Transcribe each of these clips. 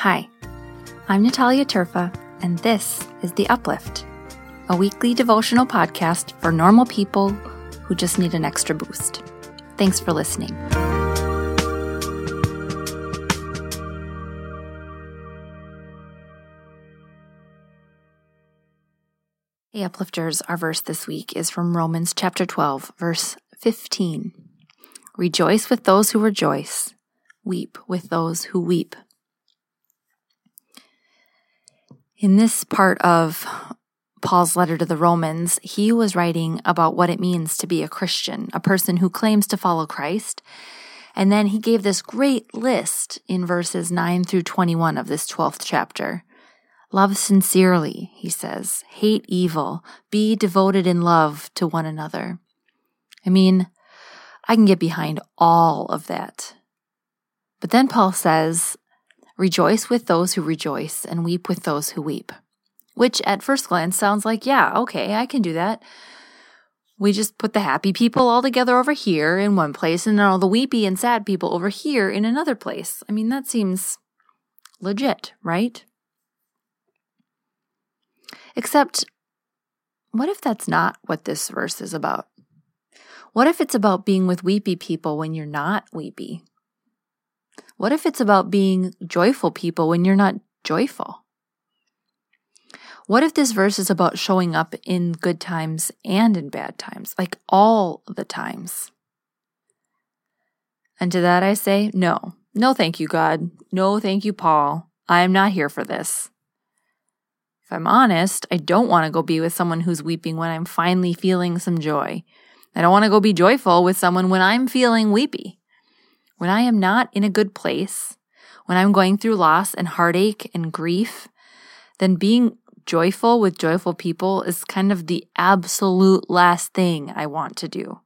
Hi, I'm Natalia Terfa, and this is The Uplift, a weekly devotional podcast for normal people who just need an extra boost. Thanks for listening. Hey, Uplifters, our verse this week is from Romans chapter 12, verse 15. Rejoice with those who rejoice, weep with those who weep. In this part of Paul's letter to the Romans, he was writing about what it means to be a Christian, a person who claims to follow Christ. And then he gave this great list in verses 9 through 21 of this 12th chapter. Love sincerely, he says. Hate evil. Be devoted in love to one another. I mean, I can get behind all of that. But then Paul says, Rejoice with those who rejoice and weep with those who weep. Which at first glance sounds like, yeah, okay, I can do that. We just put the happy people all together over here in one place and then all the weepy and sad people over here in another place. I mean, that seems legit, right? Except, what if that's not what this verse is about? What if it's about being with weepy people when you're not weepy? What if it's about being joyful people when you're not joyful? What if this verse is about showing up in good times and in bad times, like all the times? And to that I say, no. No, thank you, God. No, thank you, Paul. I am not here for this. If I'm honest, I don't want to go be with someone who's weeping when I'm finally feeling some joy. I don't want to go be joyful with someone when I'm feeling weepy. When I am not in a good place, when I'm going through loss and heartache and grief, then being joyful with joyful people is kind of the absolute last thing I want to do.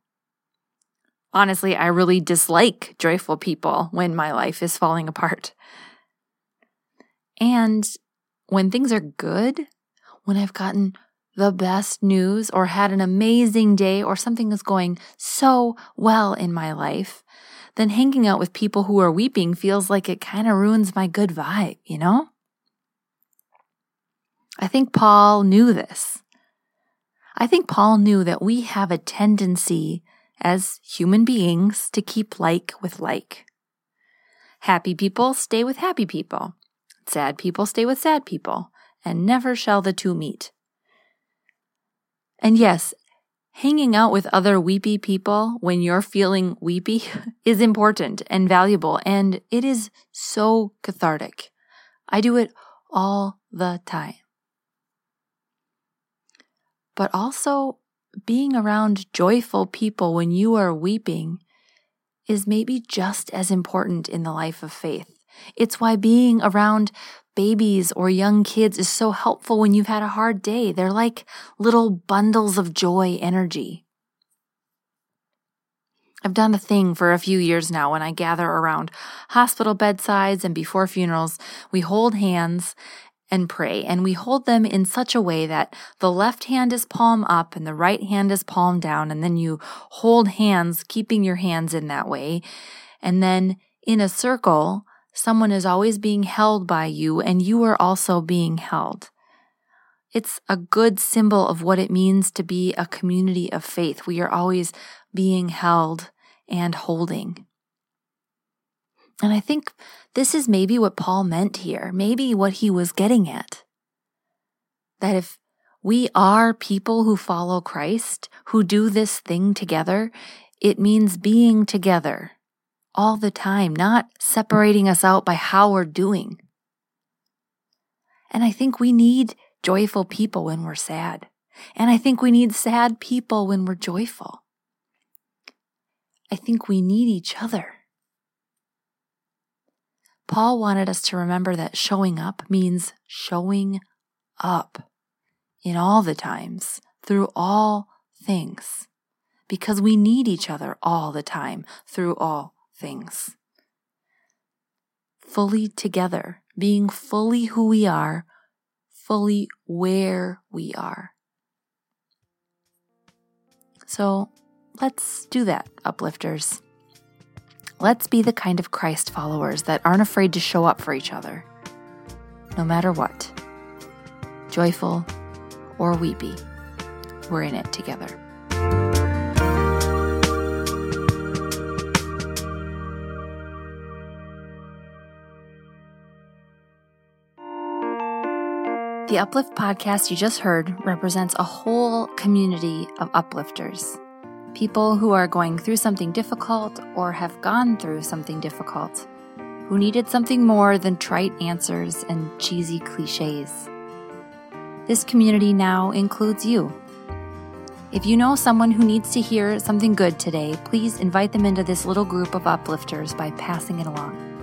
Honestly, I really dislike joyful people when my life is falling apart. And when things are good, when I've gotten the best news or had an amazing day or something is going so well in my life, then hanging out with people who are weeping feels like it kind of ruins my good vibe, you know? I think Paul knew this. I think Paul knew that we have a tendency as human beings to keep like with like. Happy people stay with happy people. Sad people stay with sad people, and never shall the two meet. And yes, hanging out with other weepy people when you're feeling weepy is important and valuable, and it is so cathartic. I do it all the time. But also, being around joyful people when you are weeping is maybe just as important in the life of faith. It's why being around babies or young kids is so helpful when you've had a hard day. They're like little bundles of joy energy. I've done a thing for a few years now when I gather around hospital bedsides and before funerals. We hold hands and pray, and we hold them in such a way that the left hand is palm up and the right hand is palm down, and then you hold hands, keeping your hands in that way. And then in a circle, Someone is always being held by you, and you are also being held. It's a good symbol of what it means to be a community of faith. We are always being held and holding. And I think this is maybe what Paul meant here, maybe what he was getting at. That if we are people who follow Christ, who do this thing together, it means being together all the time, not separating us out by how we're doing. And I think we need joyful people when we're sad. And I think we need sad people when we're joyful. I think we need each other. Paul wanted us to remember that showing up means showing up in all the times, through all things, because we need each other all the time, through all things. Fully together, being fully who we are, fully where we are. So let's do that, uplifters. Let's be the kind of Christ followers that aren't afraid to show up for each other, no matter what. Joyful or weepy, we're in it together. The Uplift podcast you just heard represents a whole community of uplifters. People who are going through something difficult or have gone through something difficult, who needed something more than trite answers and cheesy cliches. This community now includes you. If you know someone who needs to hear something good today, please invite them into this little group of uplifters by passing it along.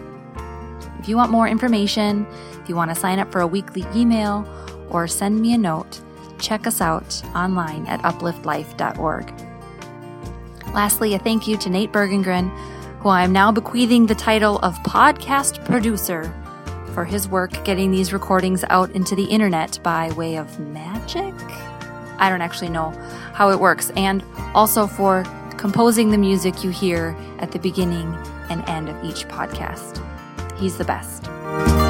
If you want more information, if you want to sign up for a weekly email, or send me a note, check us out online at upliftlife.org. Lastly, a thank you to Nate Bergengren, who I am now bequeathing the title of podcast producer for his work getting these recordings out into the internet by way of magic. I don't actually know how it works, and also for composing the music you hear at the beginning and end of each podcast. He's the best.